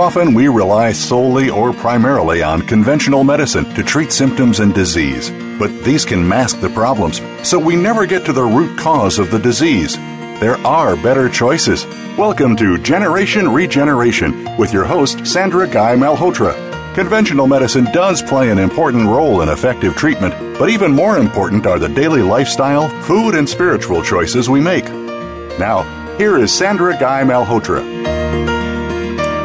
often we rely solely or primarily on conventional medicine to treat symptoms and disease, but these can mask the problems, so we never get to the root cause of the disease. There are better choices. Welcome to Generation Regeneration with your host, Sandra Guy Malhotra. Conventional medicine does play an important role in effective treatment, but even more important are the daily lifestyle, food, and spiritual choices we make. Now, here is Sandra Guy Malhotra.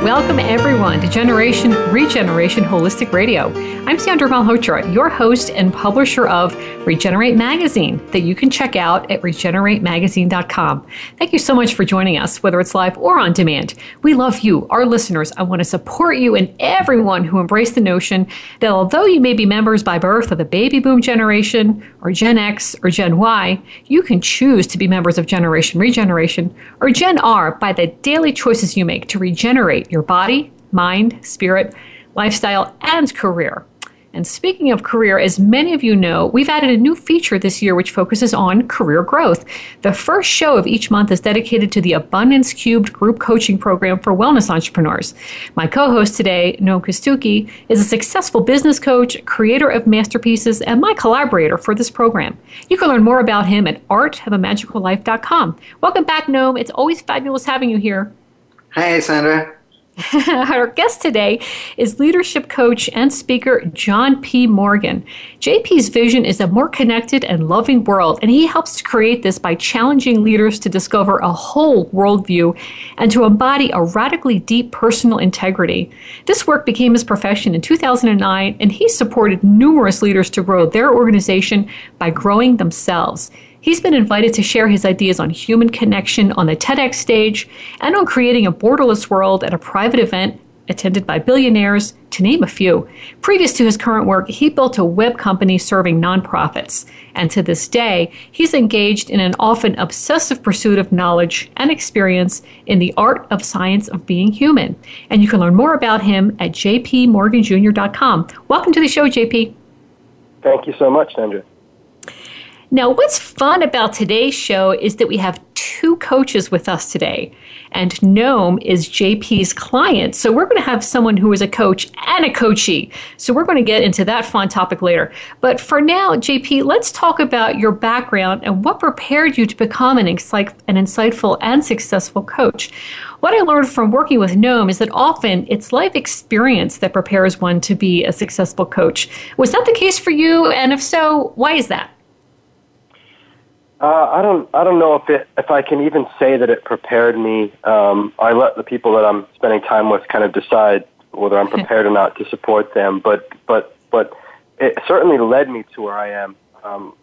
Welcome, everyone, to Generation Regeneration Holistic Radio. I'm Sandra Malhotra, your host and publisher of Regenerate Magazine, that you can check out at regeneratemagazine.com. Thank you so much for joining us, whether it's live or on demand. We love you, our listeners. I want to support you and everyone who embrace the notion that although you may be members by birth of the baby boom generation, or Gen X, or Gen Y, you can choose to be members of Generation Regeneration, or Gen R by the daily choices you make to regenerate your body, mind, spirit, lifestyle, and career. And speaking of career, as many of you know, we've added a new feature this year which focuses on career growth. The first show of each month is dedicated to the Abundance Cubed group coaching program for wellness entrepreneurs. My co host today, Noam Kostucki, is a successful business coach, creator of masterpieces, and my collaborator for this program. You can learn more about him at artofamagicallife.com. Welcome back, Noam. It's always fabulous having you here. Hi, Sandra. Our guest today is leadership coach and speaker John P. Morgan. JP's vision is a more connected and loving world, and he helps to create this by challenging leaders to discover a whole worldview and to embody a radically deep personal integrity. This work became his profession in 2009, and he supported numerous leaders to grow their organization by growing themselves. He's been invited to share his ideas on human connection on the TEDx stage and on creating a borderless world at a private event attended by billionaires, to name a few. Previous to his current work, he built a web company serving nonprofits. And to this day, he's engaged in an often obsessive pursuit of knowledge and experience in the art of science of being human. And you can learn more about him at jpmorganjr.com. Welcome to the show, JP. Thank you so much, Sandra. Now, what's fun about today's show is that we have two coaches with us today, and Noam is JP's client. So, we're going to have someone who is a coach and a coachee. So, we're going to get into that fun topic later. But for now, JP, let's talk about your background and what prepared you to become an, insight- an insightful and successful coach. What I learned from working with Noam is that often it's life experience that prepares one to be a successful coach. Was that the case for you? And if so, why is that? Uh, I don't. I don't know if it. If I can even say that it prepared me. Um, I let the people that I'm spending time with kind of decide whether I'm prepared or not to support them. But but but it certainly led me to where I am. Um,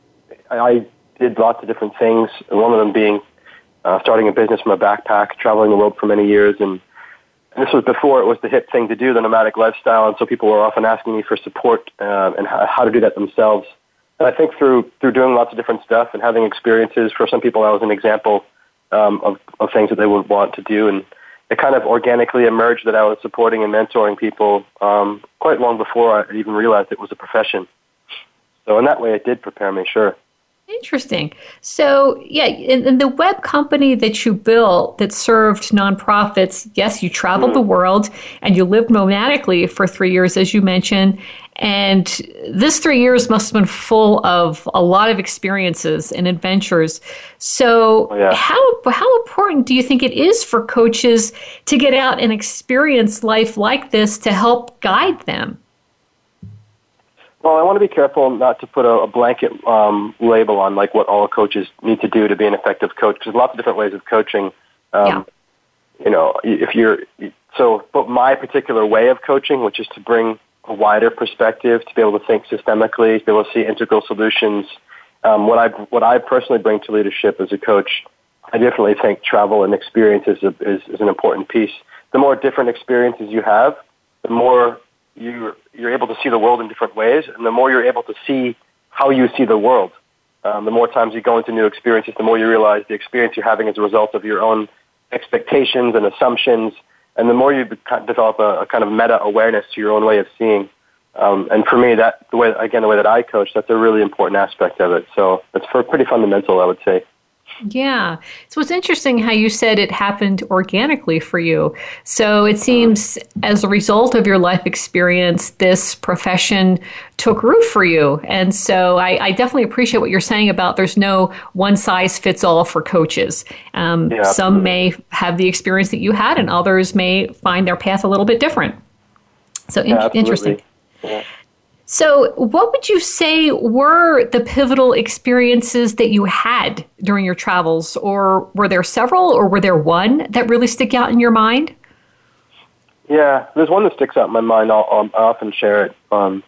I, I did lots of different things. One of them being uh, starting a business from a backpack, traveling the world for many years, and, and this was before it was the hip thing to do, the nomadic lifestyle. And so people were often asking me for support uh, and how, how to do that themselves. And I think through through doing lots of different stuff and having experiences, for some people, I was an example um, of of things that they would want to do, and it kind of organically emerged that I was supporting and mentoring people um, quite long before I even realized it was a profession. So in that way, it did prepare me, sure. Interesting. So, yeah, in, in, the web company that you built that served nonprofits, yes, you traveled mm-hmm. the world and you lived nomadically for three years, as you mentioned. And this three years must have been full of a lot of experiences and adventures. So, oh, yeah. how how important do you think it is for coaches to get out and experience life like this to help guide them? Well, I want to be careful not to put a, a blanket um, label on like what all coaches need to do to be an effective coach. There's lots of different ways of coaching. Um, yeah. You know, if you're so, but my particular way of coaching, which is to bring a wider perspective, to be able to think systemically, to be able to see integral solutions. Um, what I what I personally bring to leadership as a coach, I definitely think travel and experience is, a, is, is an important piece. The more different experiences you have, the more you're you're able to see the world in different ways, and the more you're able to see how you see the world. Um, the more times you go into new experiences, the more you realize the experience you're having is a result of your own expectations and assumptions and the more you develop a, a kind of meta awareness to your own way of seeing. Um, and for me, that the way again the way that I coach, that's a really important aspect of it. So it's for pretty fundamental, I would say. Yeah. So it's interesting how you said it happened organically for you. So it seems as a result of your life experience, this profession took root for you. And so I, I definitely appreciate what you're saying about there's no one size fits all for coaches. Um, yeah, some may have the experience that you had, and others may find their path a little bit different. So in- yeah, interesting. Yeah. So, what would you say were the pivotal experiences that you had during your travels? Or were there several, or were there one that really stick out in your mind? Yeah, there's one that sticks out in my mind. I'll, I'll, i often share it um,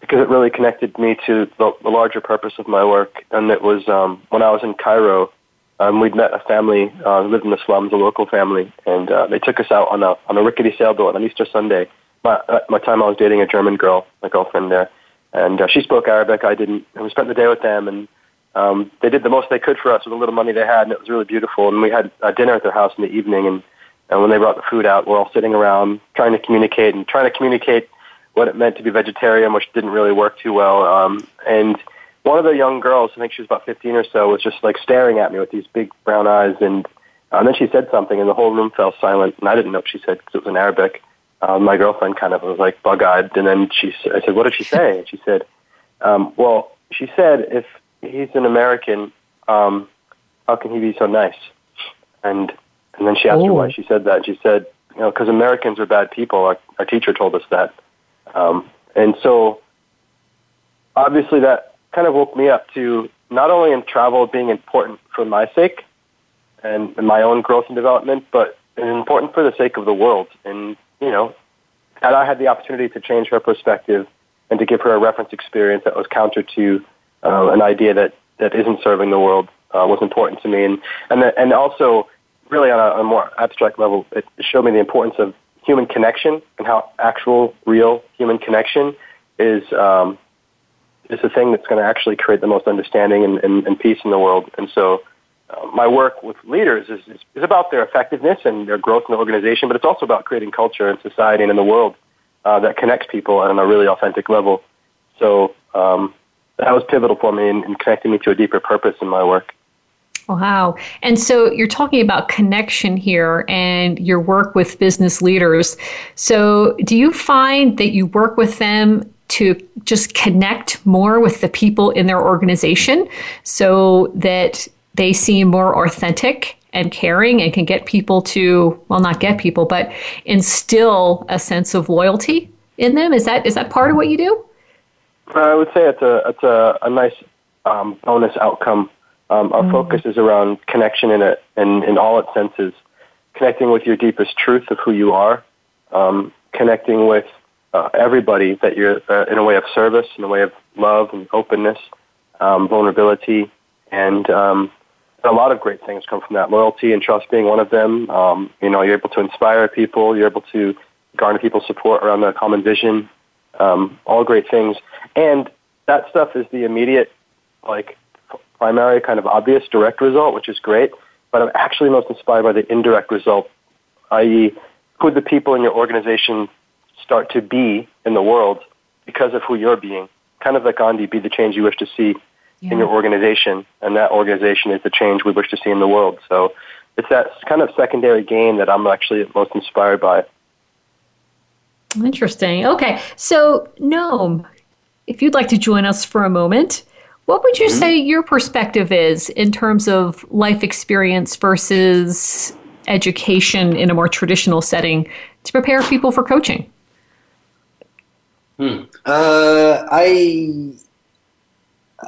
because it really connected me to the, the, larger purpose of my work. And it was um, when I was in Cairo, um, we'd met a family uh, lived in the slums, a local family, and uh, they took us out on a, on a rickety sailboat on Easter Sunday my my time I was dating a German girl, my girlfriend there, and uh, she spoke Arabic. I didn't. And we spent the day with them, and um, they did the most they could for us with the little money they had, and it was really beautiful. And we had a dinner at their house in the evening, and and when they brought the food out, we're all sitting around trying to communicate and trying to communicate what it meant to be vegetarian, which didn't really work too well. Um, and one of the young girls, I think she was about 15 or so, was just like staring at me with these big brown eyes, and, uh, and then she said something, and the whole room fell silent, and I didn't know what she said because it was in Arabic uh, my girlfriend kind of was like bug-eyed, and then she, I said, "What did she say?" And she said, um, "Well, she said if he's an American, um, how can he be so nice?" And and then she asked Ooh. her why oh. she said that. And she said, "You know, because Americans are bad people. Our, our teacher told us that." Um, and so, obviously, that kind of woke me up to not only in travel being important for my sake and, and my own growth and development, but it's important for the sake of the world and you know, had I had the opportunity to change her perspective and to give her a reference experience that was counter to uh, an idea that, that isn't serving the world uh, was important to me. And, and, the, and also, really on a, on a more abstract level, it showed me the importance of human connection and how actual, real human connection is, um, is the thing that's going to actually create the most understanding and, and, and peace in the world. And so uh, my work with leaders is, is, is, about their effectiveness and their growth in the organization, but it's also about creating culture in society and in the world uh, that connects people on a really authentic level. So um, that was pivotal for me in, in connecting me to a deeper purpose in my work. Wow. And so you're talking about connection here and your work with business leaders. So do you find that you work with them to just connect more with the people in their organization so that they seem more authentic and caring and can get people to well not get people but instill a sense of loyalty in them. Is that is that part of what you do? I would say it's a it's a, a nice um, bonus outcome. Um, our mm focus is around connection in it in, in all its senses. Connecting with your deepest truth of who you are um, connecting with uh, everybody that you're uh, in a way of service in a way of love and openness um, vulnerability and um, a lot of great things come from that. Loyalty and trust being one of them. Um, you know, you're able to inspire people. You're able to garner people's support around the common vision. Um, all great things. And that stuff is the immediate, like, primary kind of obvious direct result, which is great. But I'm actually most inspired by the indirect result, i.e., who the people in your organization start to be in the world because of who you're being. Kind of like Gandhi, be the change you wish to see yeah. in your organization, and that organization is the change we wish to see in the world. So it's that kind of secondary gain that I'm actually most inspired by. Interesting. Okay, so Noam, if you'd like to join us for a moment, what would you mm-hmm. say your perspective is in terms of life experience versus education in a more traditional setting to prepare people for coaching? Hmm. Uh, I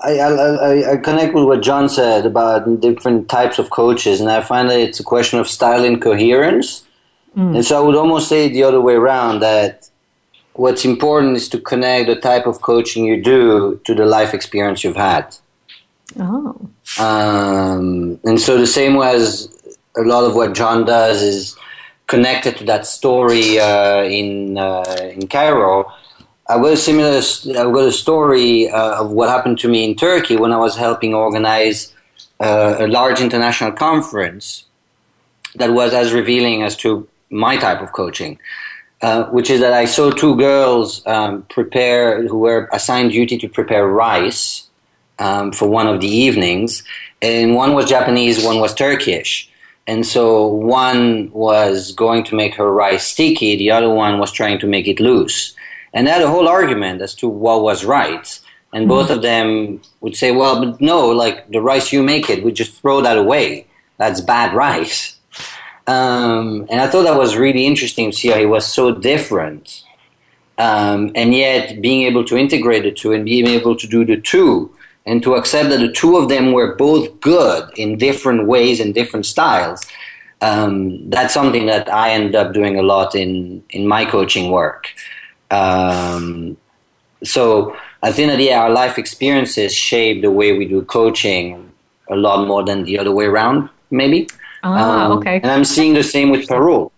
I, I, I, connect with what John said about different types of coaches, and I find that it's a question of style and coherence. Mm. And so I would almost say the other way around that what's important is to connect the type of coaching you do to the life experience you've had. Oh. Um, and so the same way as a lot of what John does is connected to that story uh, in uh, in Cairo I've got a similar. I've got a story uh, of what happened to me in Turkey when I was helping organize uh, a large international conference that was as revealing as to my type of coaching, uh, which is that I saw two girls um, prepare who were assigned duty to prepare rice um, for one of the evenings, and one was Japanese, one was Turkish. And so one was going to make her rice sticky, the other one was trying to make it loose. And they had a whole argument as to what was right. And both mm-hmm. of them would say, well, but no, like the rice you make it, we just throw that away. That's bad rice. Um, and I thought that was really interesting to see how it was so different. Um, and yet being able to integrate the two and being able to do the two and to accept that the two of them were both good in different ways and different styles. Um, that's something that I end up doing a lot in, in my coaching work. Um, so I think that yeah, our life experiences shape the way we do coaching a lot more than the other way around, maybe. Ah, um, okay. And I'm seeing the same with Parul.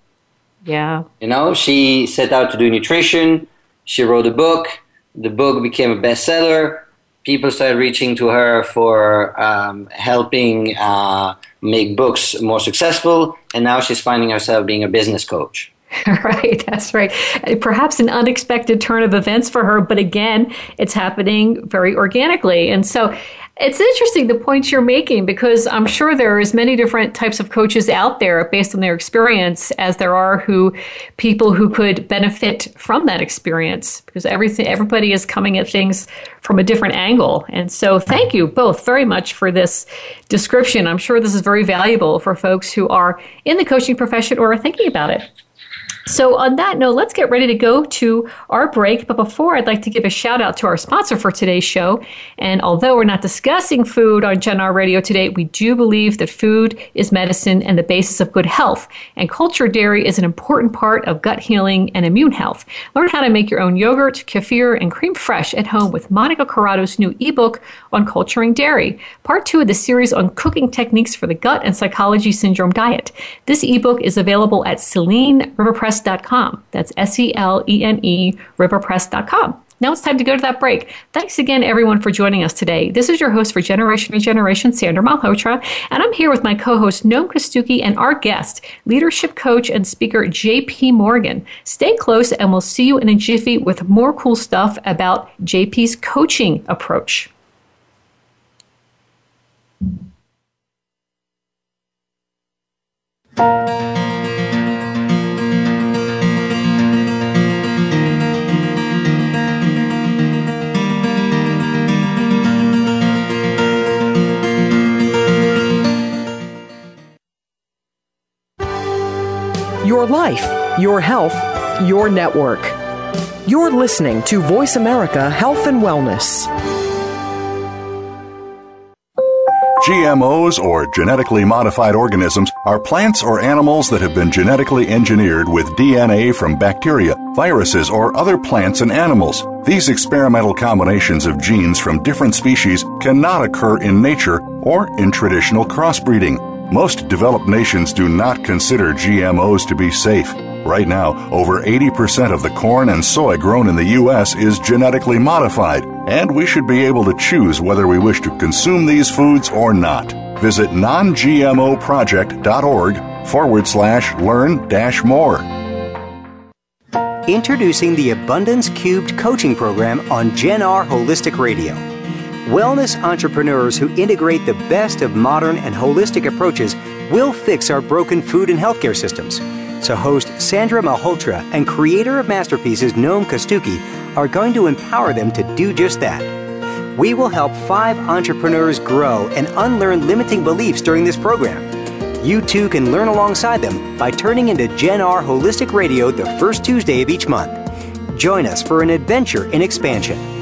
Yeah. You know, she set out to do nutrition. She wrote a book. The book became a bestseller. People started reaching to her for um, helping uh, make books more successful, and now she's finding herself being a business coach. right, that's right. Uh, perhaps an unexpected turn of events for her, but again, it's happening very organically. And so it's interesting the points you're making because I'm sure there are as many different types of coaches out there based on their experience as there are who people who could benefit from that experience because everything everybody is coming at things from a different angle. And so thank you both very much for this description. I'm sure this is very valuable for folks who are in the coaching profession or are thinking about it. So, on that note, let's get ready to go to our break. But before, I'd like to give a shout out to our sponsor for today's show. And although we're not discussing food on Gen R Radio today, we do believe that food is medicine and the basis of good health. And cultured dairy is an important part of gut healing and immune health. Learn how to make your own yogurt, kefir, and crème fraîche at home with Monica Corrado's new ebook on culturing dairy, part two of the series on cooking techniques for the gut and psychology syndrome diet. This ebook is available at Selene River Press riverpress.com. That's S E L E N E, riverpress.com. Now it's time to go to that break. Thanks again, everyone, for joining us today. This is your host for Generation Regeneration, Sandra Malhotra, and I'm here with my co host, Noam Kostucki, and our guest, leadership coach and speaker, JP Morgan. Stay close, and we'll see you in a jiffy with more cool stuff about JP's coaching approach. Your life, your health, your network. You're listening to Voice America Health and Wellness. GMOs, or genetically modified organisms, are plants or animals that have been genetically engineered with DNA from bacteria, viruses, or other plants and animals. These experimental combinations of genes from different species cannot occur in nature or in traditional crossbreeding. Most developed nations do not consider GMOs to be safe. Right now, over 80% of the corn and soy grown in the U.S. is genetically modified, and we should be able to choose whether we wish to consume these foods or not. Visit nongmoproject.org forward slash learn dash more. Introducing the Abundance Cubed coaching program on Gen R Holistic Radio. Wellness entrepreneurs who integrate the best of modern and holistic approaches will fix our broken food and healthcare systems. So, host Sandra Malhotra and creator of Masterpieces Noam Kostucki are going to empower them to do just that. We will help five entrepreneurs grow and unlearn limiting beliefs during this program. You too can learn alongside them by turning into Gen R Holistic Radio the first Tuesday of each month. Join us for an adventure in expansion.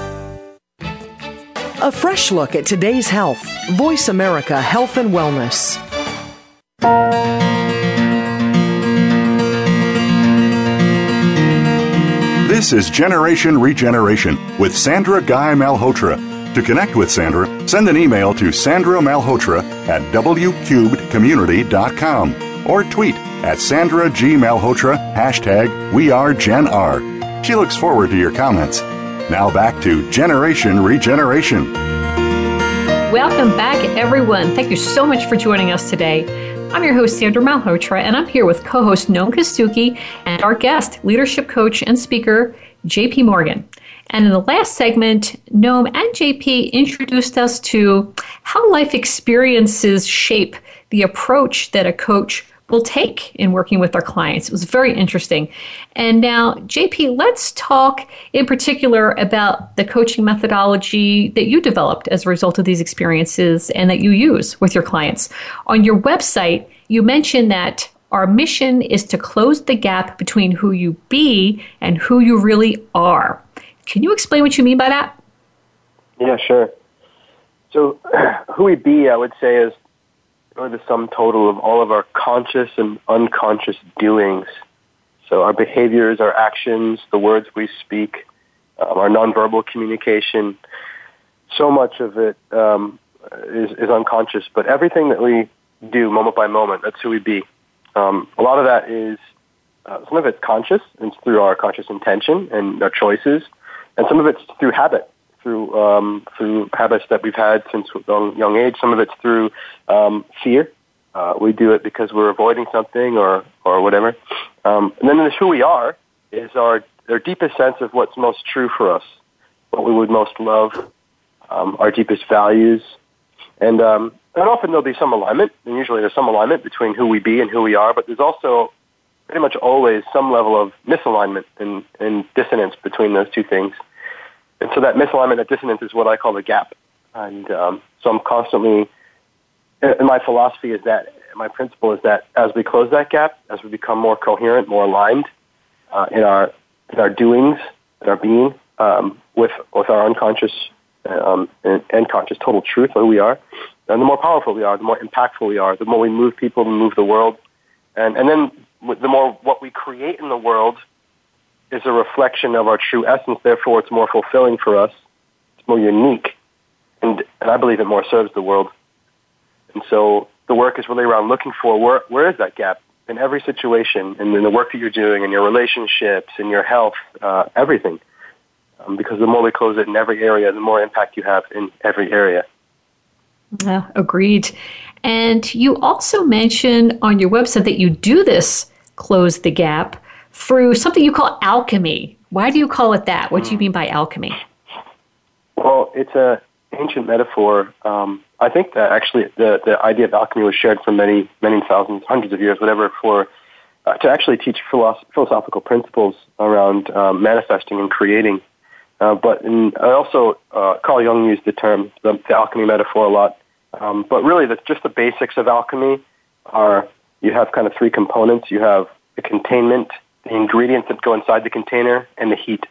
A fresh look at today's health. Voice America Health and Wellness. This is Generation Regeneration with Sandra Guy Malhotra. To connect with Sandra, send an email to Sandra Malhotra at wcubedcommunity.com or tweet at Sandra G. Malhotra, hashtag We Are Gen R. She looks forward to your comments. Now back to Generation Regeneration. Welcome back, everyone. Thank you so much for joining us today. I'm your host, Sandra Malhotra, and I'm here with co host Noam Kostucki and our guest, leadership coach and speaker, JP Morgan. And in the last segment, Noam and JP introduced us to how life experiences shape the approach that a coach will take in working with our clients. It was very interesting. And now, JP, let's talk in particular about the coaching methodology that you developed as a result of these experiences and that you use with your clients. On your website, you mentioned that our mission is to close the gap between who you be and who you really are. Can you explain what you mean by that? Yeah, sure. So, who we be, I would say, is really the sum total of all of our conscious and unconscious doings. So, our behaviors, our actions, the words we speak, um, our nonverbal communication, so much of it um, is, is unconscious, but everything that we do moment by moment, that's who we be. Um, a lot of that is, uh, some of it's conscious, and it's through our conscious intention and our choices and some of it's through habit, through um, through habits that we've had since young, young age. Some of it's through um, fear. Uh, we do it because we're avoiding something or or whatever. Um, and then there's who we are is our our deepest sense of what's most true for us, what we would most love, um, our deepest values, and um, and often there'll be some alignment, and usually there's some alignment between who we be and who we are, but there's also pretty much always some level of misalignment and, and dissonance between those two things. And so that misalignment, that dissonance is what I call the gap. And um, so I'm constantly, and my philosophy is that, my principle is that as we close that gap, as we become more coherent, more aligned uh, in our in our doings, in our being, um, with with our unconscious um, and, and conscious total truth of who we are, and the more powerful we are, the more impactful we are, the more we move people, move the world, and and then the more what we create in the world is a reflection of our true essence. Therefore, it's more fulfilling for us. It's more unique, and and I believe it more serves the world. And so the work is really around looking for where where is that gap in every situation, and in the work that you're doing, in your relationships, in your health, uh, everything. Um, because the more we close it in every area, the more impact you have in every area. Uh, agreed. And you also mentioned on your website that you do this close the gap through something you call alchemy. Why do you call it that? What do you mean by alchemy? Well, it's a ancient metaphor. Um, I think that actually the, the idea of alchemy was shared for many, many thousands, hundreds of years, whatever, for uh, to actually teach philosoph- philosophical principles around um, manifesting and creating. Uh, but in, I also uh, Carl Jung used the term the, the alchemy metaphor a lot. Um, but really, the, just the basics of alchemy are you have kind of three components. You have the containment, the ingredients that go inside the container, and the heat.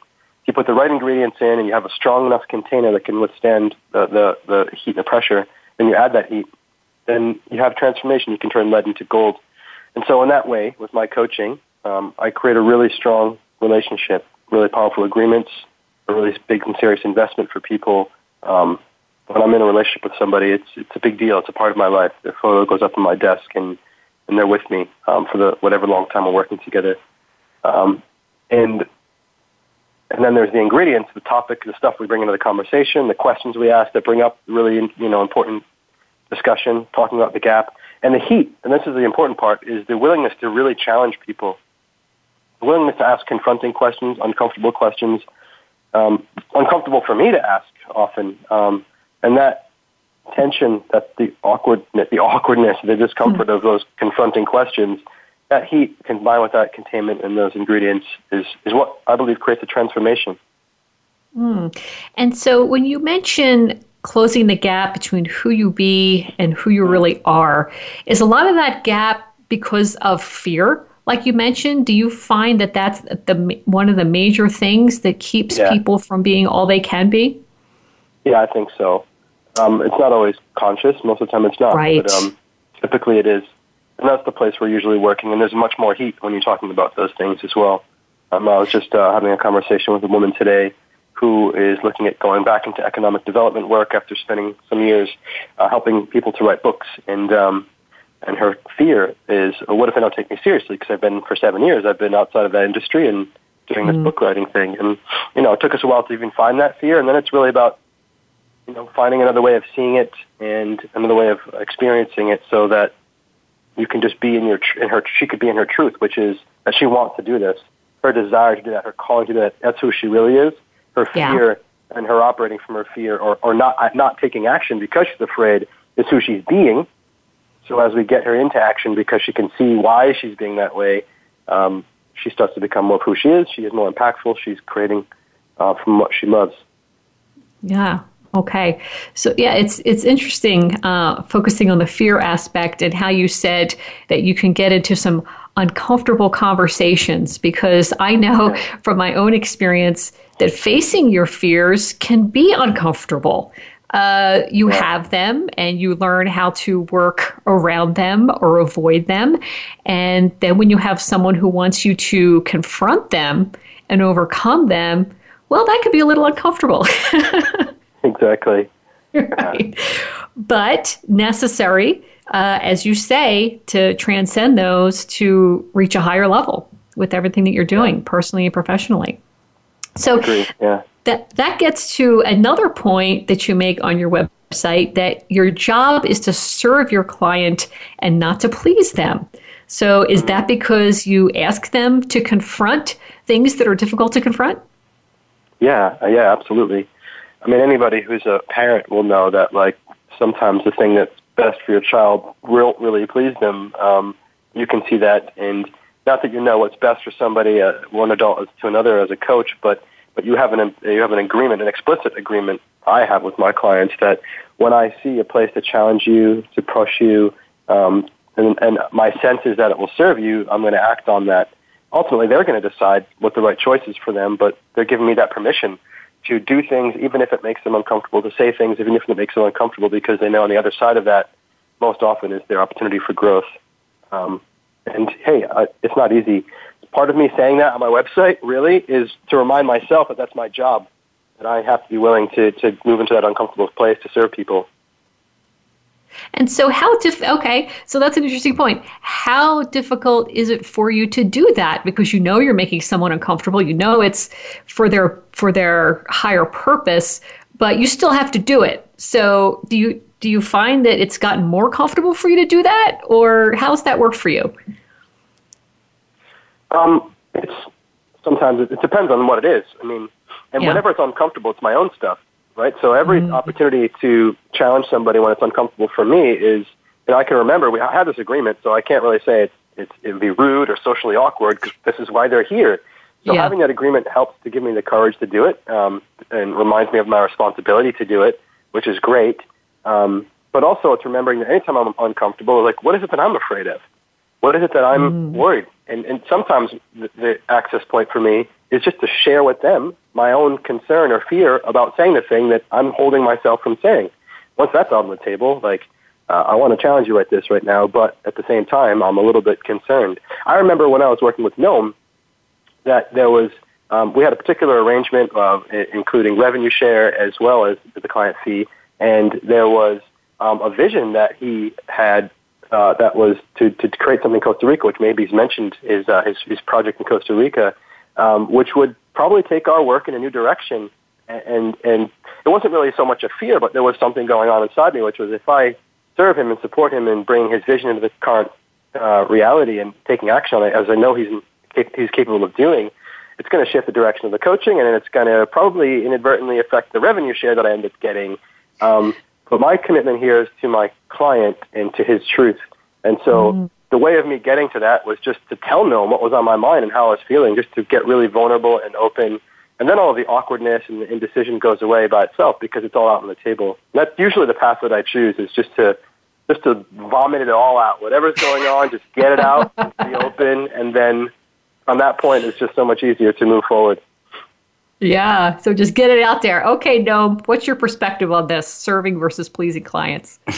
You put the right ingredients in, and you have a strong enough container that can withstand the, the, the heat and the pressure. Then you add that heat. Then you have transformation. You can turn lead into gold. And so, in that way, with my coaching, um, I create a really strong relationship, really powerful agreements, a really big and serious investment for people. Um, when I'm in a relationship with somebody, it's it's a big deal. It's a part of my life. The photo goes up on my desk, and and they're with me um, for the whatever long time we're working together. Um, and and then there's the ingredients, the topic, the stuff we bring into the conversation, the questions we ask that bring up really you know important discussion, talking about the gap, and the heat. And this is the important part: is the willingness to really challenge people, the willingness to ask confronting questions, uncomfortable questions, um, uncomfortable for me to ask often, um, and that tension, that the awkwardness, the awkwardness, the discomfort mm. of those confronting questions, that heat combined with that containment and those ingredients is, is what I believe creates a transformation. Mm. And so when you mention closing the gap between who you be and who you really are, is a lot of that gap because of fear? Like you mentioned, do you find that that's the one of the major things that keeps yeah. people from being all they can be? Yeah, I think so. Um, it's not always conscious. Most of the time, it's not. Right. But um, typically, it is, and that's the place we're usually working. And there's much more heat when you're talking about those things as well. Um, I was just uh, having a conversation with a woman today who is looking at going back into economic development work after spending some years uh, helping people to write books. And um, and her fear is, well, what if they don't take me seriously? Because I've been for seven years, I've been outside of that industry and doing this mm. book writing thing. And you know, it took us a while to even find that fear, and then it's really about you know finding another way of seeing it and another way of experiencing it, so that you can just be in your in her. She could be in her truth, which is that she wants to do this. Her desire to do that, her calling to do that. That's who she really is. Her fear yeah. and her operating from her fear, or or not not taking action because she's afraid, is who she's being. So as we get her into action, because she can see why she's being that way, um, she starts to become more of who she is. She is more impactful. She's creating uh, from what she loves. Yeah. Okay. So yeah, it's it's interesting uh, focusing on the fear aspect and how you said that you can get into some uncomfortable conversations because I know from my own experience that facing your fears can be uncomfortable. Uh, you have them and you learn how to work around them or avoid them. And then when you have someone who wants you to confront them and overcome them, well, that could be a little uncomfortable. exactly. Right. But necessary, uh, as you say, to transcend those to reach a higher level with everything that you're doing personally and professionally. So, yeah that that gets to another point that you make on your website that your job is to serve your client and not to please them. So is that because you ask them to confront things that are difficult to confront? Yeah, yeah, absolutely. I mean, anybody who's a parent will know that, like, sometimes the thing that's best for your child will really please them. Um, you can see that, and not that you know what's best for somebody, uh, one adult to another as a coach, but but you have an you have an agreement, an explicit agreement I have with my clients that when I see a place to challenge you, to push you, um, and, and my sense is that it will serve you, I'm going to act on that. Ultimately, they're going to decide what the right choice is for them, but they're giving me that permission to do things even if it makes them uncomfortable, to say things even if it makes them uncomfortable, because they know on the other side of that, most often is their opportunity for growth. Um, and hey, uh, it's not easy part of me saying that on my website really is to remind myself that that's my job, that I have to be willing to, to move into that uncomfortable place to serve people. And so, how diff- okay, so that's an interesting point. How difficult is it for you to do that? Because you know you're making someone uncomfortable. You know it's for their for their higher purpose, but you still have to do it. So, do you do you find that it's gotten more comfortable for you to do that, or how's that work for you? Um, it's sometimes it, it depends on what it is. I mean, and yeah. whenever it's uncomfortable, it's my own stuff, right? So every mm-hmm. opportunity to challenge somebody when it's uncomfortable for me is, and I can remember we had this agreement, so I can't really say it's, it's it would be rude or socially awkward because this is why they're here. So yeah. having that agreement helps to give me the courage to do it, um, and reminds me of my responsibility to do it, which is great. Um, but also, it's remembering that anytime I'm uncomfortable, like, what is it that I'm afraid of? What is it that I'm mm. worried? And, and sometimes the, the access point for me is just to share with them my own concern or fear about saying the thing that I'm holding myself from saying. Once that's on the table, like, uh, I want to challenge you at this right now, but at the same time, I'm a little bit concerned. I remember when I was working with Noam that there was, um, we had a particular arrangement of including revenue share as well as the client fee, and there was um, a vision that he had uh, that was to, to create something in Costa Rica, which maybe he's mentioned is uh, his, his project in Costa Rica, um, which would probably take our work in a new direction. And, and it wasn't really so much a fear, but there was something going on inside me, which was if I serve him and support him and bring his vision into the current uh, reality and taking action on it, as I know he's, he's capable of doing, it's going to shift the direction of the coaching, and it's going to probably inadvertently affect the revenue share that I end up getting. Um, but my commitment here is to my client and to his truth. And so mm-hmm. The way of me getting to that was just to tell Noam what was on my mind and how I was feeling, just to get really vulnerable and open. And then all of the awkwardness and the indecision goes away by itself because it's all out on the table. And that's usually the path that I choose is just to just to vomit it all out. Whatever's going on, just get it out, be open, and then on that point, it's just so much easier to move forward. Yeah. So just get it out there. Okay, Noam, what's your perspective on this, serving versus pleasing clients?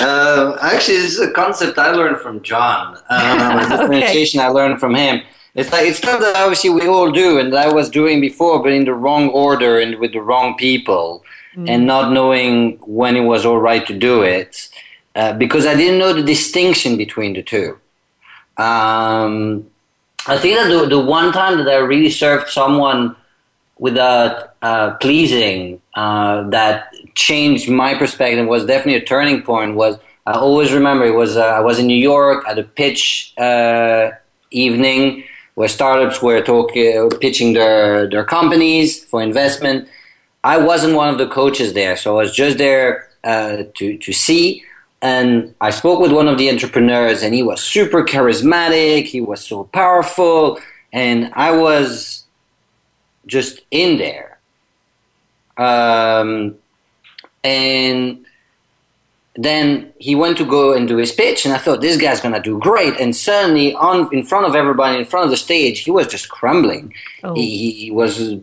uh, actually, this is a concept I learned from John. Um, differentiation. I learned from him. It's like it's stuff that obviously we all do, and that I was doing before, but in the wrong order and with the wrong people, mm. and not knowing when it was all right to do it, uh, because I didn't know the distinction between the two. Um, I think that the, the one time that I really served someone without uh, pleasing uh, that changed my perspective was definitely a turning point. Was I always remember it was uh, I was in New York at a pitch uh, evening where startups were talking, pitching their, their companies for investment. I wasn't one of the coaches there, so I was just there uh, to, to see. And I spoke with one of the entrepreneurs, and he was super charismatic. He was so powerful. And I was just in there. Um, and then he went to go and do his pitch, and I thought this guy's gonna do great. And suddenly, on in front of everybody, in front of the stage, he was just crumbling. Oh. He, he, was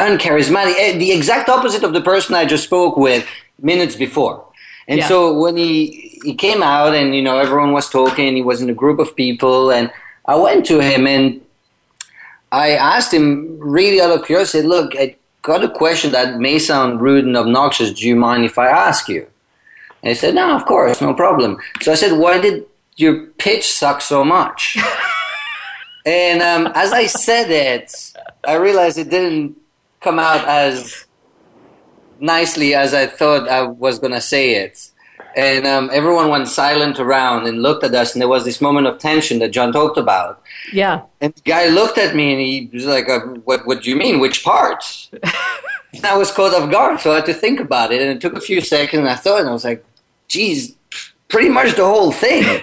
uncharismatic, eh, the exact opposite of the person I just spoke with minutes before. And yeah. so when he he came out, and you know everyone was talking, he was in a group of people, and I went to him and I asked him really out of curiosity, "Look, I got a question that may sound rude and obnoxious. Do you mind if I ask you?" And he said, No, of course, no problem. So I said, Why did your pitch suck so much? and um, as I said it, I realized it didn't come out as nicely as I thought I was going to say it. And um, everyone went silent around and looked at us, and there was this moment of tension that John talked about. Yeah. And the guy looked at me, and he was like, uh, "What? What do you mean? Which part and I was caught off guard, so I had to think about it, and it took a few seconds. And I thought, and I was like, geez, pretty much the whole thing.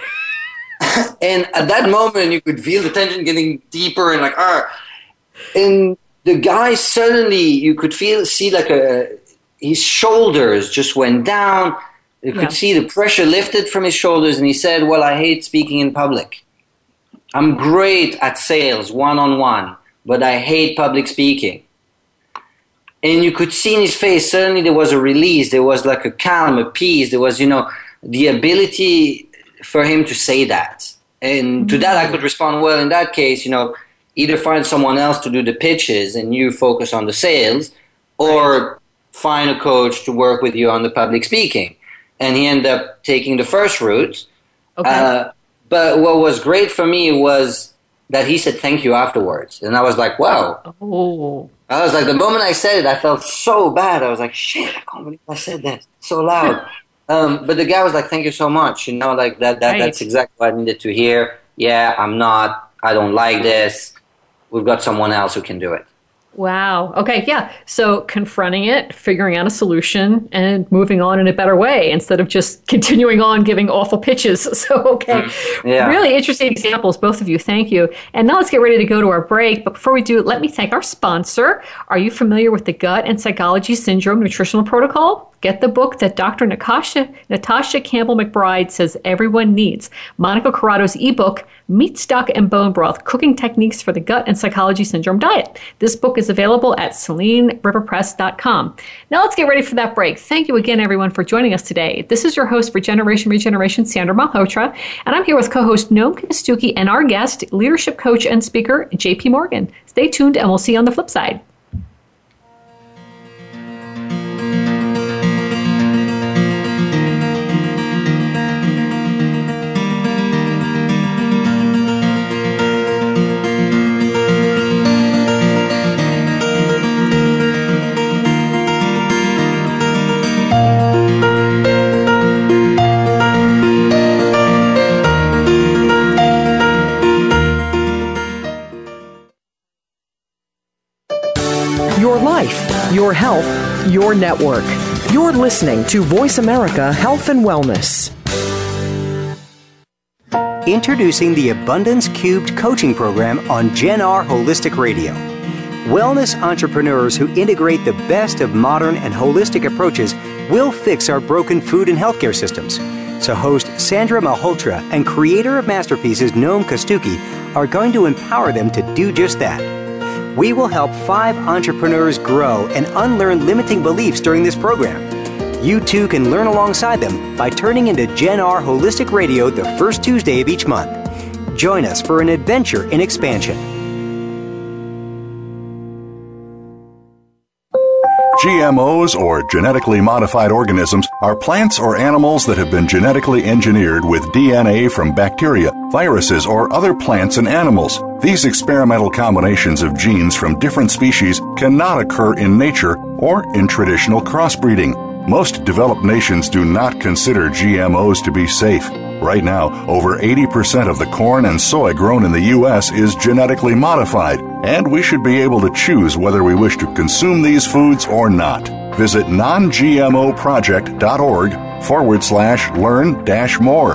and at that moment, you could feel the tension getting deeper and like, ah. And the guy suddenly, you could feel, see like a, his shoulders just went down. You could yeah. see the pressure lifted from his shoulders, and he said, Well, I hate speaking in public. I'm great at sales one on one, but I hate public speaking and you could see in his face suddenly there was a release there was like a calm a peace there was you know the ability for him to say that and mm-hmm. to that i could respond well in that case you know either find someone else to do the pitches and you focus on the sales or find a coach to work with you on the public speaking and he ended up taking the first route okay. Uh, but what was great for me was that he said thank you afterwards and i was like wow oh I was like, the moment I said it, I felt so bad. I was like, shit, I can't believe I said that so loud. um, but the guy was like, thank you so much. You know, like that, that right. that's exactly what I needed to hear. Yeah, I'm not, I don't like this. We've got someone else who can do it. Wow. Okay. Yeah. So confronting it, figuring out a solution, and moving on in a better way instead of just continuing on giving awful pitches. So, okay. Mm, yeah. Really interesting examples, both of you. Thank you. And now let's get ready to go to our break. But before we do, let me thank our sponsor. Are you familiar with the Gut and Psychology Syndrome Nutritional Protocol? Get the book that Dr. Natasha, Natasha Campbell McBride says everyone needs. Monica Corrado's ebook, Meat, Stock, and Bone Broth Cooking Techniques for the Gut and Psychology Syndrome Diet. This book is available at SeleneRiverPress.com. Now let's get ready for that break. Thank you again, everyone, for joining us today. This is your host for Generation Regeneration, Sandra Malhotra, and I'm here with co host Noam Kostucki and our guest, leadership coach and speaker, JP Morgan. Stay tuned, and we'll see you on the flip side. Your health, your network. You're listening to Voice America Health and Wellness. Introducing the Abundance Cubed coaching program on Gen R Holistic Radio. Wellness entrepreneurs who integrate the best of modern and holistic approaches will fix our broken food and healthcare systems. So, host Sandra Malhotra and creator of Masterpieces Noam Kostucki are going to empower them to do just that we will help five entrepreneurs grow and unlearn limiting beliefs during this program. You too can learn alongside them by turning into Gen R Holistic Radio the first Tuesday of each month. Join us for an adventure in expansion. GMOs, or genetically modified organisms, are plants or animals that have been genetically engineered with DNA from bacteria, viruses, or other plants and animals. These experimental combinations of genes from different species cannot occur in nature or in traditional crossbreeding. Most developed nations do not consider GMOs to be safe. Right now, over 80% of the corn and soy grown in the U.S. is genetically modified, and we should be able to choose whether we wish to consume these foods or not. Visit nongmoproject.org forward slash learn dash more.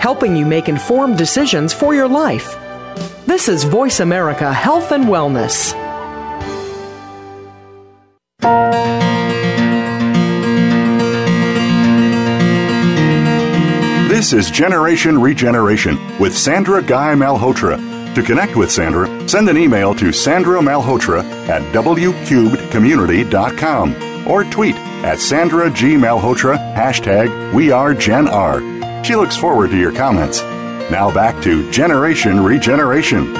helping you make informed decisions for your life. This is Voice America Health and Wellness. This is Generation Regeneration with Sandra Guy Malhotra. To connect with Sandra, send an email to Sandra Malhotra at wcubedcommunity.com or tweet at Sandra G. Malhotra, hashtag We Are Gen R. She looks forward to your comments. Now back to Generation Regeneration.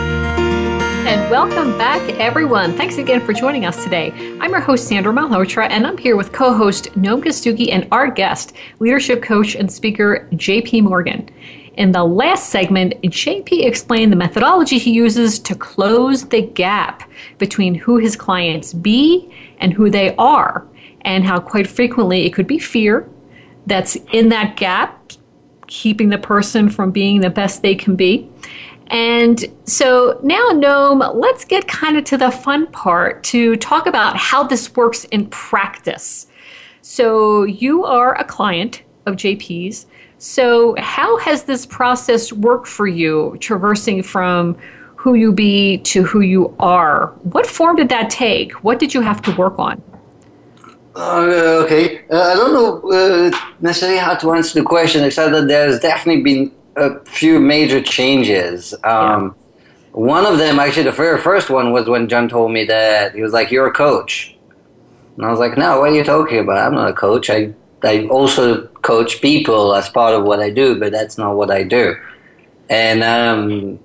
And welcome back, everyone. Thanks again for joining us today. I'm your host, Sandra Malhotra, and I'm here with co host Noam Kostucki and our guest, leadership coach and speaker JP Morgan. In the last segment, JP explained the methodology he uses to close the gap between who his clients be and who they are, and how quite frequently it could be fear that's in that gap keeping the person from being the best they can be. And so now, Noam, let's get kind of to the fun part to talk about how this works in practice. So, you are a client of JP's. So, how has this process worked for you, traversing from who you be to who you are? What form did that take? What did you have to work on? Uh, okay, uh, I don't know uh, necessarily how to answer the question, except that there's definitely been a few major changes. Um, yeah. One of them, actually, the very first one was when John told me that he was like, "You're a coach," and I was like, "No, what are you talking about? I'm not a coach. I I also coach people as part of what I do, but that's not what I do." And um,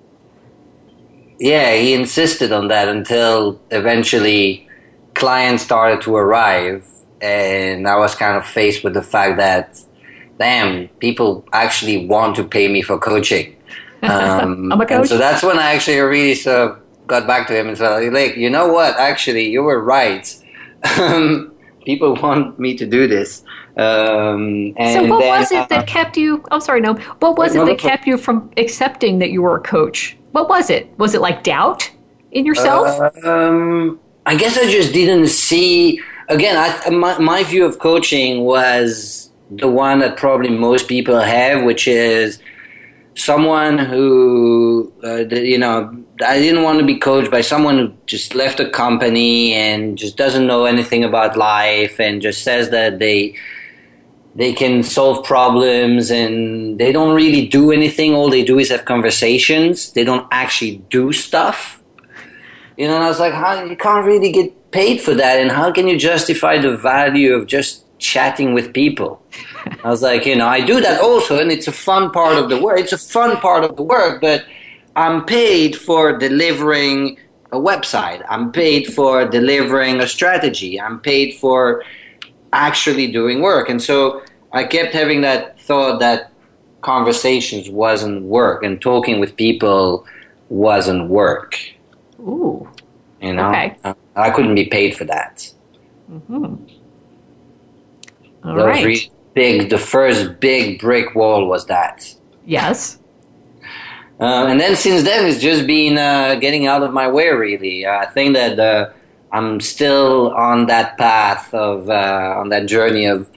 yeah, he insisted on that until eventually clients started to arrive and I was kind of faced with the fact that, damn, people actually want to pay me for coaching. Um, I'm a coach. so that's when I actually really sort of got back to him and said, like, you know what? Actually, you were right. Um, people want me to do this. Um, so what then, was it that uh, kept you? I'm sorry, no. What was it that kept you from accepting that you were a coach? What was it? Was it like doubt in yourself? Uh, um, I guess I just didn't see again, I, my, my view of coaching was the one that probably most people have, which is someone who, uh, you know, I didn't want to be coached by someone who just left a company and just doesn't know anything about life and just says that they they can solve problems and they don't really do anything. All they do is have conversations. They don't actually do stuff. You know, and I was like, how you can't really get paid for that, and how can you justify the value of just chatting with people? I was like, you know, I do that also, and it's a fun part of the work. It's a fun part of the work, but I'm paid for delivering a website. I'm paid for delivering a strategy. I'm paid for actually doing work. And so I kept having that thought that conversations wasn't work and talking with people wasn't work. Ooh. You know? Okay. Uh, I couldn't be paid for that. Mm-hmm. All right. big. The first big brick wall was that. Yes. Uh, and then since then, it's just been uh, getting out of my way, really. I think that uh, I'm still on that path of, uh, on that journey of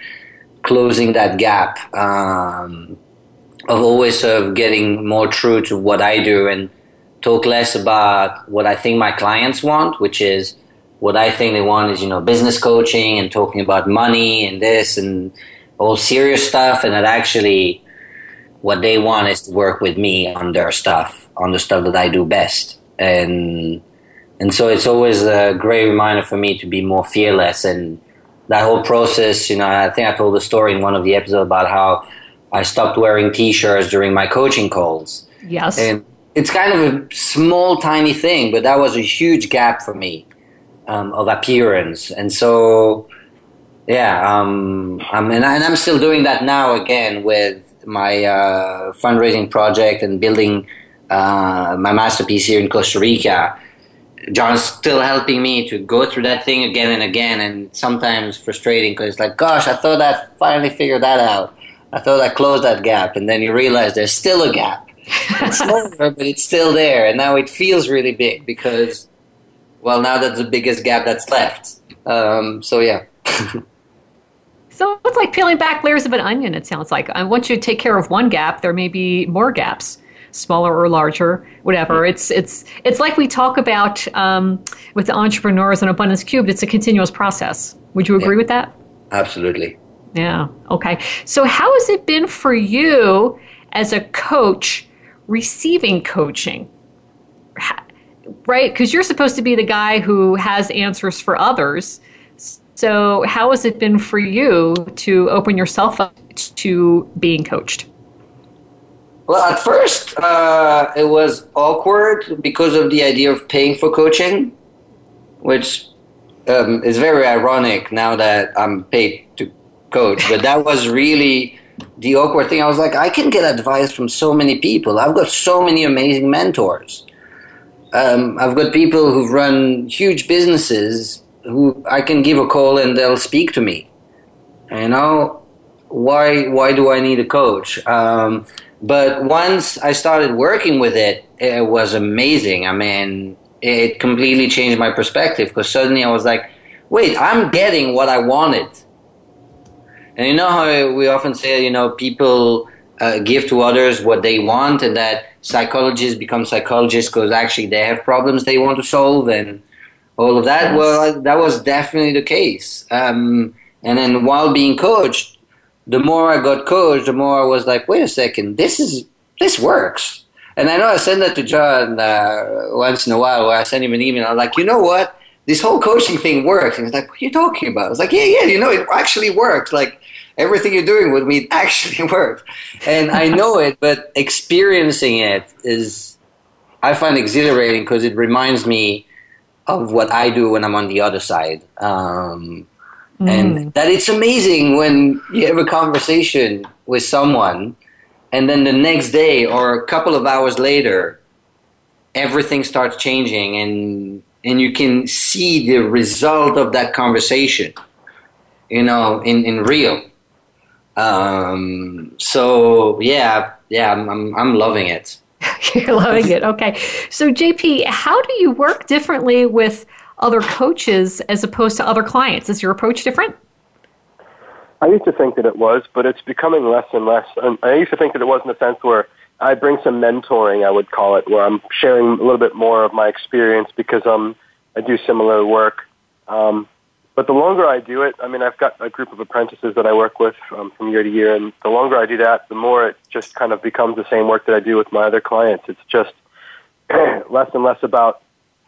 closing that gap. Um, of always sort of getting more true to what I do and talk less about what I think my clients want, which is what I think they want is, you know, business coaching and talking about money and this and all serious stuff. And that actually what they want is to work with me on their stuff, on the stuff that I do best. And, and so it's always a great reminder for me to be more fearless and that whole process, you know, I think I told the story in one of the episodes about how I stopped wearing t-shirts during my coaching calls. Yes. And it's kind of a small, tiny thing, but that was a huge gap for me um, of appearance. And so, yeah, um, I'm, and, I, I'm still doing that now again with my uh, fundraising project and building uh, my masterpiece here in Costa Rica. John's still helping me to go through that thing again and again, and sometimes frustrating because it's like, gosh, I thought I finally figured that out. I thought I closed that gap, and then you realize there's still a gap. It's smaller, but it's still there, and now it feels really big because, well, now that's the biggest gap that's left. Um, so yeah. so it's like peeling back layers of an onion. It sounds like. And once you take care of one gap, there may be more gaps smaller or larger, whatever. It's it's it's like we talk about um, with the entrepreneurs and Abundance Cubed. It's a continuous process. Would you agree yeah. with that? Absolutely. Yeah. Okay. So, how has it been for you as a coach receiving coaching? Right? Because you're supposed to be the guy who has answers for others. So, how has it been for you to open yourself up to being coached? Well, at first, uh, it was awkward because of the idea of paying for coaching, which um, is very ironic now that I'm paid to coach. But that was really the awkward thing. I was like, I can get advice from so many people. I've got so many amazing mentors. Um, I've got people who've run huge businesses who I can give a call and they'll speak to me. You know, why why do I need a coach? Um, but once I started working with it, it was amazing. I mean, it completely changed my perspective because suddenly I was like, wait, I'm getting what I wanted. And you know how we often say, you know, people uh, give to others what they want, and that psychologists become psychologists because actually they have problems they want to solve and all of that. Yes. Well, that was definitely the case. Um, and then while being coached, the more I got coached, the more I was like, wait a second, this is this works. And I know I send that to John uh, once in a while, where I send him an email. I'm like, you know what? This whole coaching thing works. And he's like, what are you talking about? I was like, yeah, yeah, you know, it actually works. Like everything you're doing with me actually works. And I know it, but experiencing it is, I find exhilarating because it reminds me of what I do when I'm on the other side. Um, Mm. And that it's amazing when you have a conversation with someone and then the next day or a couple of hours later everything starts changing and and you can see the result of that conversation you know in in real um, so yeah yeah I'm, I'm, I'm loving it you're loving it okay so jp how do you work differently with other coaches as opposed to other clients? Is your approach different? I used to think that it was, but it's becoming less and less. And I used to think that it was in the sense where I bring some mentoring, I would call it, where I'm sharing a little bit more of my experience because um, I do similar work. Um, but the longer I do it, I mean, I've got a group of apprentices that I work with um, from year to year, and the longer I do that, the more it just kind of becomes the same work that I do with my other clients. It's just less and less about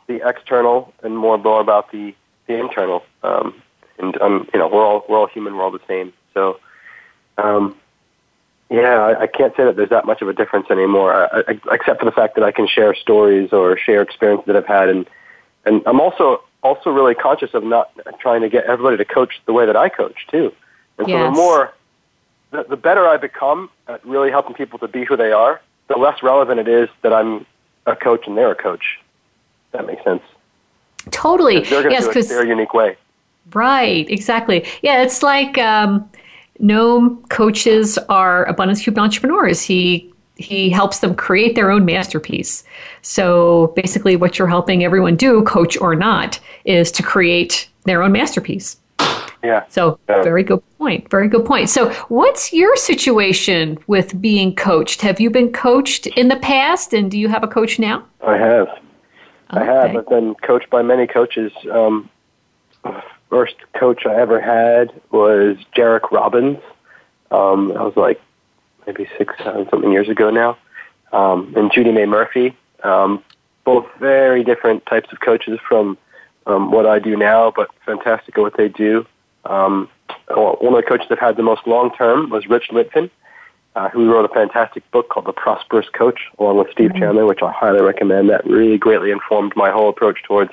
the external and more and more about the the internal. Um, and um, you know, we're all we're all human. We're all the same. So, um, yeah, I, I can't say that there's that much of a difference anymore, I, I, except for the fact that I can share stories or share experiences that I've had, and and I'm also also really conscious of not trying to get everybody to coach the way that I coach too. And yes. so the more, the, the better I become at really helping people to be who they are, the less relevant it is that I'm a coach and they're a coach that makes sense. Totally. They're going to yes, do it their unique way. Right. Exactly. Yeah. It's like um, Noam coaches are abundance cube entrepreneurs. He he helps them create their own masterpiece. So basically, what you're helping everyone do, coach or not, is to create their own masterpiece. Yeah. So, yeah. very good point. Very good point. So, what's your situation with being coached? Have you been coached in the past, and do you have a coach now? I have. Okay. I have. I've been coached by many coaches. Um, first coach I ever had was Jairek Robbins. Um, that was like maybe six, seven something years ago now. Um, and Judy May Murphy. Um, both very different types of coaches from um, what I do now, but fantastic at what they do. Um, one of the coaches I've had the most long term was Rich Litvin, uh, who wrote a fantastic book called The Prosperous Coach, along with Steve mm-hmm. Chandler, which I highly recommend. That really greatly informed my whole approach towards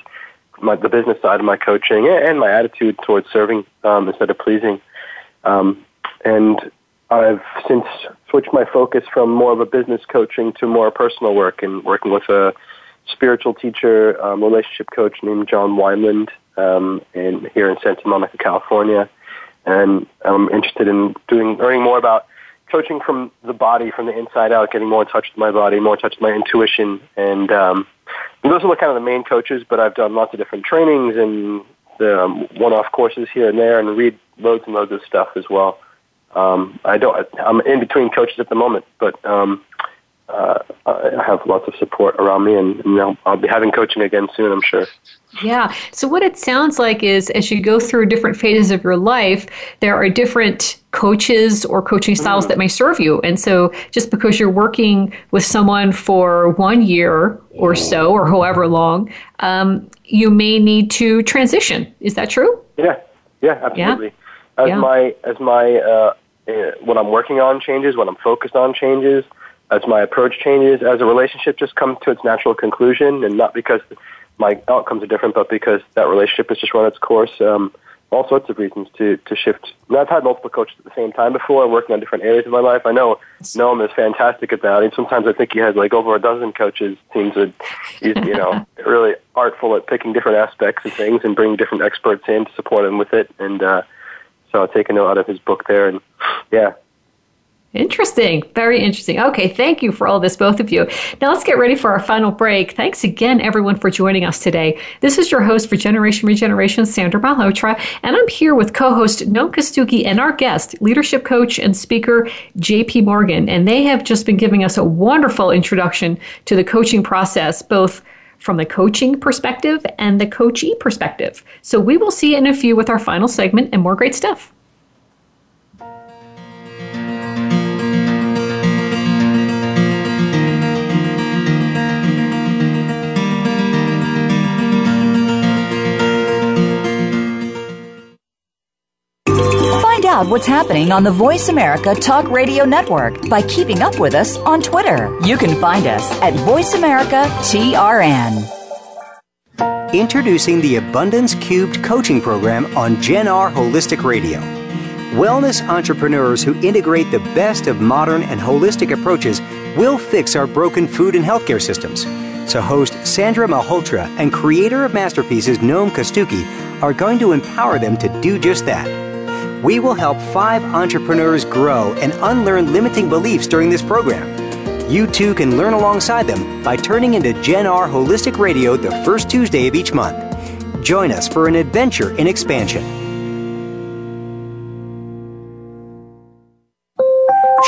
my, the business side of my coaching and my attitude towards serving um, instead of pleasing. Um, and I've since switched my focus from more of a business coaching to more personal work and working with a spiritual teacher, um, relationship coach named John Wineland, um, in, here in Santa Monica, California. And I'm interested in doing, learning more about coaching from the body, from the inside out, getting more in touch with my body, more in touch with my intuition. And, um, those are kind of the main coaches, but I've done lots of different trainings and the um, one-off courses here and there and read loads and loads of stuff as well. Um, I don't, I'm in between coaches at the moment, but, um, uh, I have lots of support around me, and, and I'll, I'll be having coaching again soon, I'm sure. Yeah. So, what it sounds like is as you go through different phases of your life, there are different coaches or coaching styles mm. that may serve you. And so, just because you're working with someone for one year or so, or however long, um, you may need to transition. Is that true? Yeah. Yeah, absolutely. Yeah. As yeah. my as my uh, uh, what I'm working on changes, what I'm focused on changes, as my approach changes, as a relationship just comes to its natural conclusion, and not because my outcomes are different, but because that relationship has just run its course. Um, all sorts of reasons to to shift. Now, I've had multiple coaches at the same time before, working on different areas of my life. I know Noam is fantastic at that. And sometimes I think he has like over a dozen coaches. Seems that he's you know really artful at picking different aspects of things and bringing different experts in to support him with it. And uh, so I'll take a note out of his book there. And yeah, Interesting. Very interesting. Okay, thank you for all this, both of you. Now let's get ready for our final break. Thanks again, everyone, for joining us today. This is your host for Generation Regeneration, Sandra Malhotra, and I'm here with co-host Noam Kostucki and our guest, leadership coach and speaker JP Morgan. And they have just been giving us a wonderful introduction to the coaching process, both from the coaching perspective and the coachee perspective. So we will see in a few with our final segment and more great stuff. Out what's happening on the Voice America Talk Radio Network by keeping up with us on Twitter. You can find us at Voice America TRN. Introducing the Abundance Cubed coaching program on Gen R Holistic Radio. Wellness entrepreneurs who integrate the best of modern and holistic approaches will fix our broken food and healthcare systems. So, host Sandra Malhotra and creator of Masterpieces Noam Kostucki are going to empower them to do just that we will help five entrepreneurs grow and unlearn limiting beliefs during this program. You too can learn alongside them by turning into Gen R Holistic Radio the first Tuesday of each month. Join us for an adventure in expansion.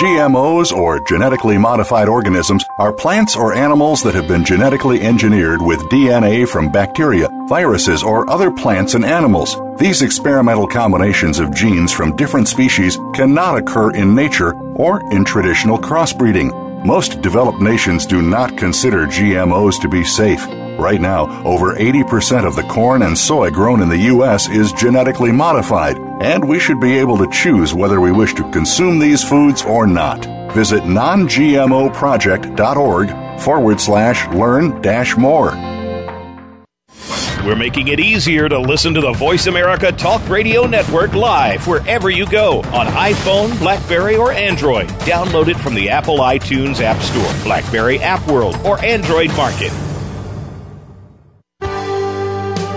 GMOs, or genetically modified organisms, are plants or animals that have been genetically engineered with DNA from bacteria, viruses, or other plants and animals. These experimental combinations of genes from different species cannot occur in nature or in traditional crossbreeding. Most developed nations do not consider GMOs to be safe. Right now, over 80% of the corn and soy grown in the U.S. is genetically modified, and we should be able to choose whether we wish to consume these foods or not. Visit nongmoproject.org forward slash learn dash more. We're making it easier to listen to the Voice America Talk Radio Network live wherever you go on iPhone, Blackberry, or Android. Download it from the Apple iTunes App Store, Blackberry App World, or Android Market.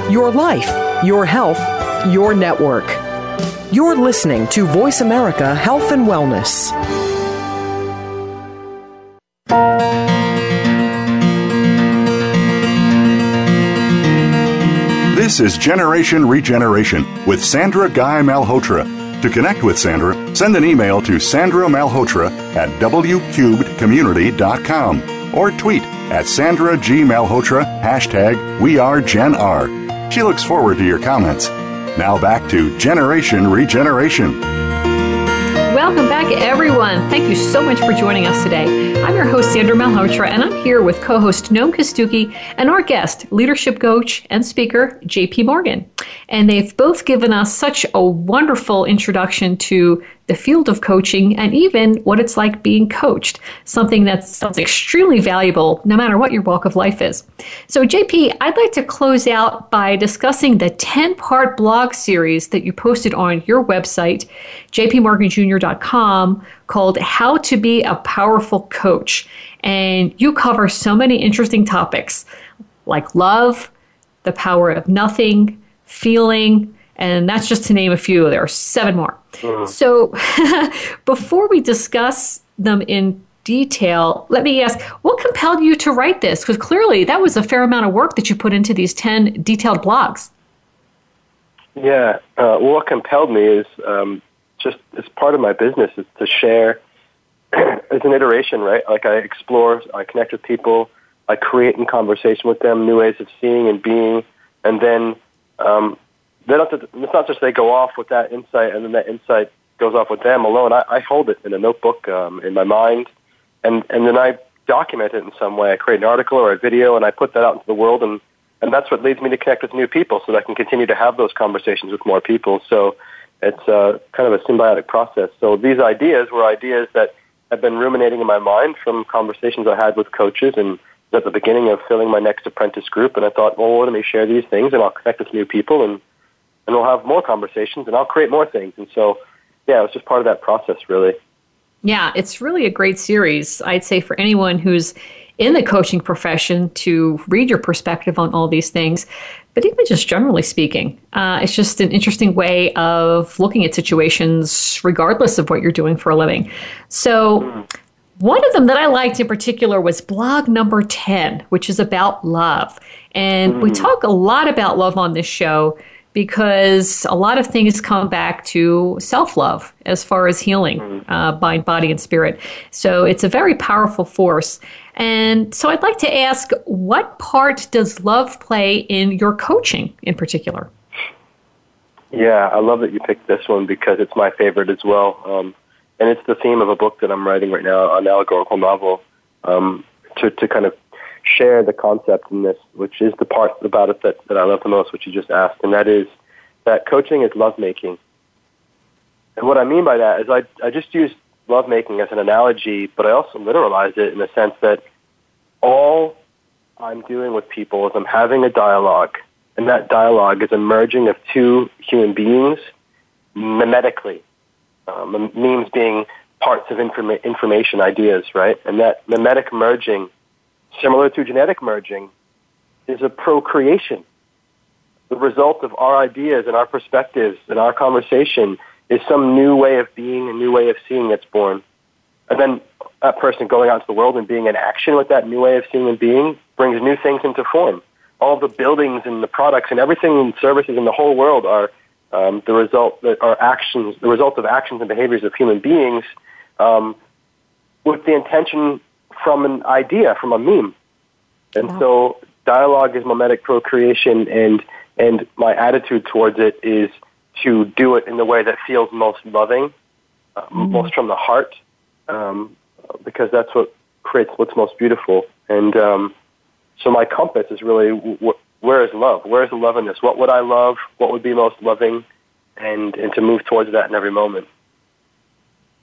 Your life, your health, your network. You're listening to Voice America Health and Wellness. This is Generation Regeneration with Sandra Guy Malhotra. To connect with Sandra, send an email to Sandra Malhotra at wcubedcommunity.com or tweet at Sandra G. Malhotra, hashtag We Are Gen R. She looks forward to your comments. Now back to Generation Regeneration. Welcome back, everyone. Thank you so much for joining us today. I'm your host, Sandra Malhotra, and I'm here with co host Noam Kostucki and our guest, leadership coach and speaker, JP Morgan. And they've both given us such a wonderful introduction to the field of coaching, and even what it's like being coached, something that sounds extremely valuable no matter what your walk of life is. So, JP, I'd like to close out by discussing the 10 part blog series that you posted on your website, jpmorganjr.com, called How to Be a Powerful Coach. And you cover so many interesting topics like love, the power of nothing, feeling, and that's just to name a few. There are seven more. Mm-hmm. So before we discuss them in detail, let me ask what compelled you to write this? Because clearly that was a fair amount of work that you put into these 10 detailed blogs. Yeah. Uh, well, what compelled me is um, just as part of my business is to share as an iteration, right? Like I explore, I connect with people, I create in conversation with them new ways of seeing and being, and then um, they don't. It's not just they go off with that insight, and then that insight goes off with them alone. I, I hold it in a notebook um, in my mind, and and then I document it in some way. I create an article or a video, and I put that out into the world, and and that's what leads me to connect with new people, so that I can continue to have those conversations with more people. So it's uh, kind of a symbiotic process. So these ideas were ideas that have been ruminating in my mind from conversations I had with coaches and at the beginning of filling my next apprentice group. And I thought, well, let me share these things, and I'll connect with new people and and we'll have more conversations and I'll create more things. And so, yeah, it was just part of that process, really. Yeah, it's really a great series. I'd say for anyone who's in the coaching profession to read your perspective on all these things, but even just generally speaking, uh, it's just an interesting way of looking at situations regardless of what you're doing for a living. So, mm. One of them that I liked in particular was blog number 10, which is about love. And mm. we talk a lot about love on this show because a lot of things come back to self love as far as healing mm-hmm. uh, mind, body, and spirit. So it's a very powerful force. And so I'd like to ask what part does love play in your coaching in particular? Yeah, I love that you picked this one because it's my favorite as well. Um, and it's the theme of a book that I'm writing right now, an allegorical novel, um, to, to kind of share the concept in this, which is the part about it that, that I love the most, which you just asked, and that is that coaching is lovemaking. And what I mean by that is I, I just use lovemaking as an analogy, but I also literalize it in the sense that all I'm doing with people is I'm having a dialogue, and that dialogue is a merging of two human beings memetically. Um, memes being parts of informa- information, ideas, right? And that memetic merging similar to genetic merging, is a procreation. The result of our ideas and our perspectives and our conversation is some new way of being, a new way of seeing that's born. And then that person going out into the world and being in action with that new way of seeing and being brings new things into form. All the buildings and the products and everything and services in the whole world are um, the result that are actions, the result of actions and behaviors of human beings, um, with the intention from an idea, from a meme. And wow. so dialogue is memetic procreation and and my attitude towards it is to do it in the way that feels most loving, uh, mm-hmm. most from the heart, um, because that's what creates what's most beautiful. And um, so my compass is really wh- where is love? Where is the love in this? What would I love? What would be most loving? And and to move towards that in every moment.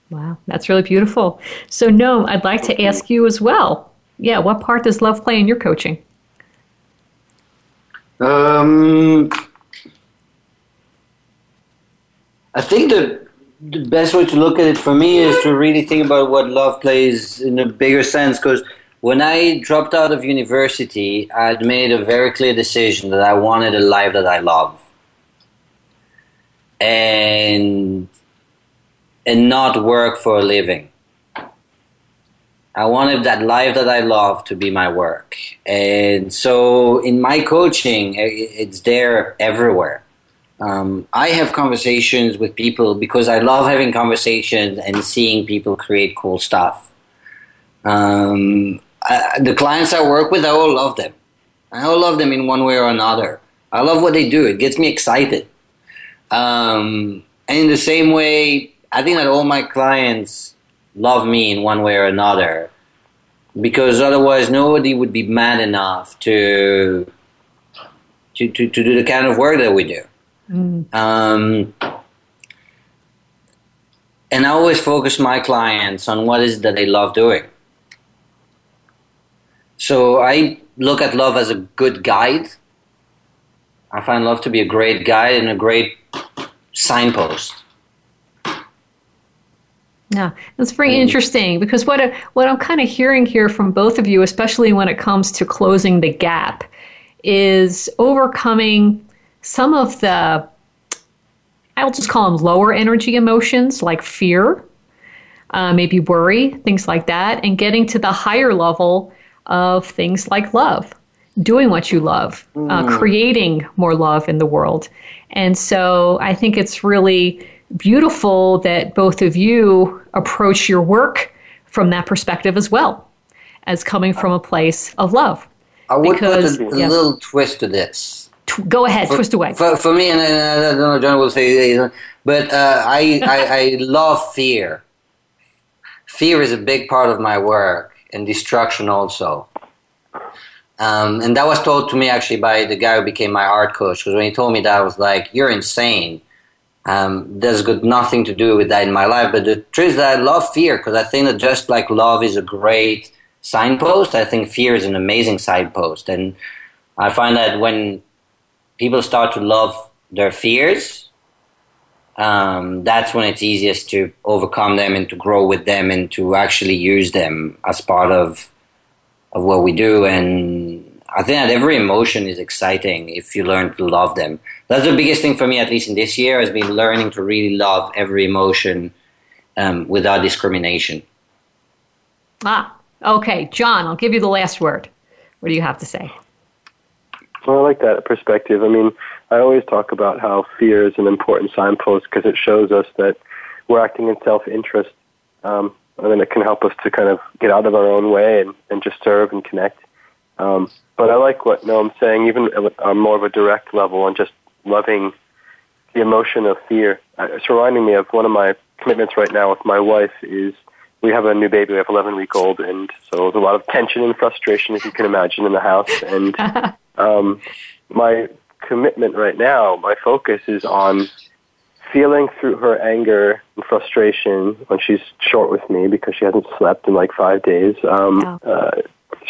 Wow, that's really beautiful. So, no, I'd like to ask you as well. Yeah, what part does love play in your coaching? Um, I think the, the best way to look at it for me is to really think about what love plays in a bigger sense. Because when I dropped out of university, I'd made a very clear decision that I wanted a life that I love. And and not work for a living. I wanted that life that I love to be my work. And so in my coaching, it's there everywhere. Um, I have conversations with people because I love having conversations and seeing people create cool stuff. Um, I, the clients I work with, I all love them. I all love them in one way or another. I love what they do. It gets me excited. Um, and in the same way, I think that all my clients love me in one way or another because otherwise nobody would be mad enough to to, to, to do the kind of work that we do. Mm. Um, and I always focus my clients on what is that they love doing. So I look at love as a good guide. I find love to be a great guide and a great signpost. Yeah, that's very interesting because what what I'm kind of hearing here from both of you, especially when it comes to closing the gap, is overcoming some of the I'll just call them lower energy emotions like fear, uh, maybe worry, things like that, and getting to the higher level of things like love, doing what you love, uh, mm. uh, creating more love in the world. And so I think it's really beautiful that both of you approach your work from that perspective as well as coming from a place of love. I would because, put a, a yeah. little twist to this. Go ahead, for, twist away. For, for me, and I don't know, John will say, but uh, I, I, I love fear. Fear is a big part of my work, and destruction also. Um, and that was told to me actually by the guy who became my art coach. Because when he told me that, I was like, "You're insane." Um, there's got nothing to do with that in my life. But the truth is that I love fear because I think that just like love is a great signpost, I think fear is an amazing signpost. And I find that when people start to love their fears, um, that's when it's easiest to overcome them and to grow with them and to actually use them as part of of what we do. And I think that every emotion is exciting if you learn to love them. That's the biggest thing for me, at least in this year, has been learning to really love every emotion um, without discrimination. Ah, okay. John, I'll give you the last word. What do you have to say? Well, I like that perspective. I mean, I always talk about how fear is an important signpost because it shows us that we're acting in self interest. Um, and then it can help us to kind of get out of our own way and, and just serve and connect. Um, but I like what Noam's saying, even on more of a direct level, on just loving the emotion of fear. Uh, it's reminding me of one of my commitments right now with my wife is we have a new baby. We have 11 week old, and so there's a lot of tension and frustration, as you can imagine, in the house. And um, my commitment right now, my focus is on feeling through her anger and frustration when she's short with me because she hasn't slept in like five days. Um, uh,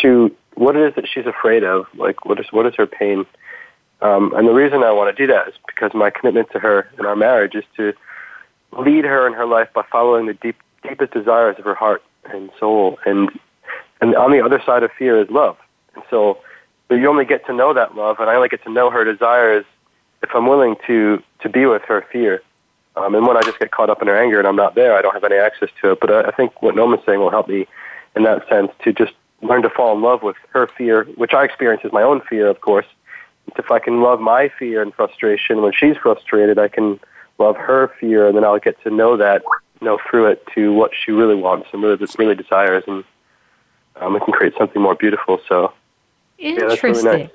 to what it is that she's afraid of, like what is what is her pain um, and the reason I want to do that is because my commitment to her in our marriage is to lead her in her life by following the deep, deepest desires of her heart and soul. And and on the other side of fear is love. And so, but you only get to know that love, and I only get to know her desires if I'm willing to to be with her fear. Um, and when I just get caught up in her anger and I'm not there, I don't have any access to it. But I, I think what Noam's saying will help me in that sense to just learn to fall in love with her fear, which I experience as my own fear, of course, if I can love my fear and frustration when she's frustrated, I can love her fear, and then I'll get to know that, you know, through it to what she really wants and really, really desires, and um, it can create something more beautiful. So, interesting. Yeah, really nice.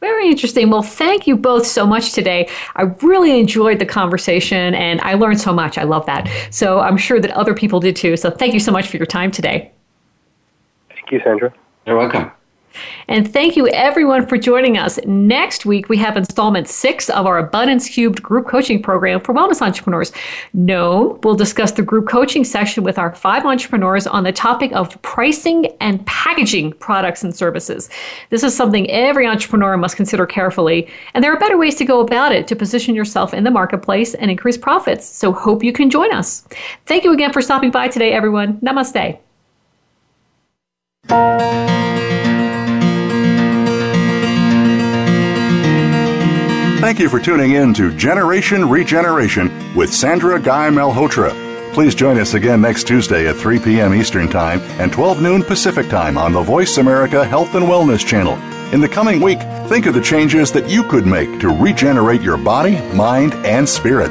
Very interesting. Well, thank you both so much today. I really enjoyed the conversation and I learned so much. I love that. So I'm sure that other people did too. So thank you so much for your time today. Thank you, Sandra. You're welcome. And thank you everyone for joining us. Next week, we have installment six of our Abundance Cubed group coaching program for wellness entrepreneurs. No, we'll discuss the group coaching section with our five entrepreneurs on the topic of pricing and packaging products and services. This is something every entrepreneur must consider carefully, and there are better ways to go about it to position yourself in the marketplace and increase profits. So, hope you can join us. Thank you again for stopping by today, everyone. Namaste. Thank you for tuning in to Generation Regeneration with Sandra Guy Malhotra. Please join us again next Tuesday at 3 p.m. Eastern Time and 12 noon Pacific Time on the Voice America Health and Wellness channel. In the coming week, think of the changes that you could make to regenerate your body, mind, and spirit.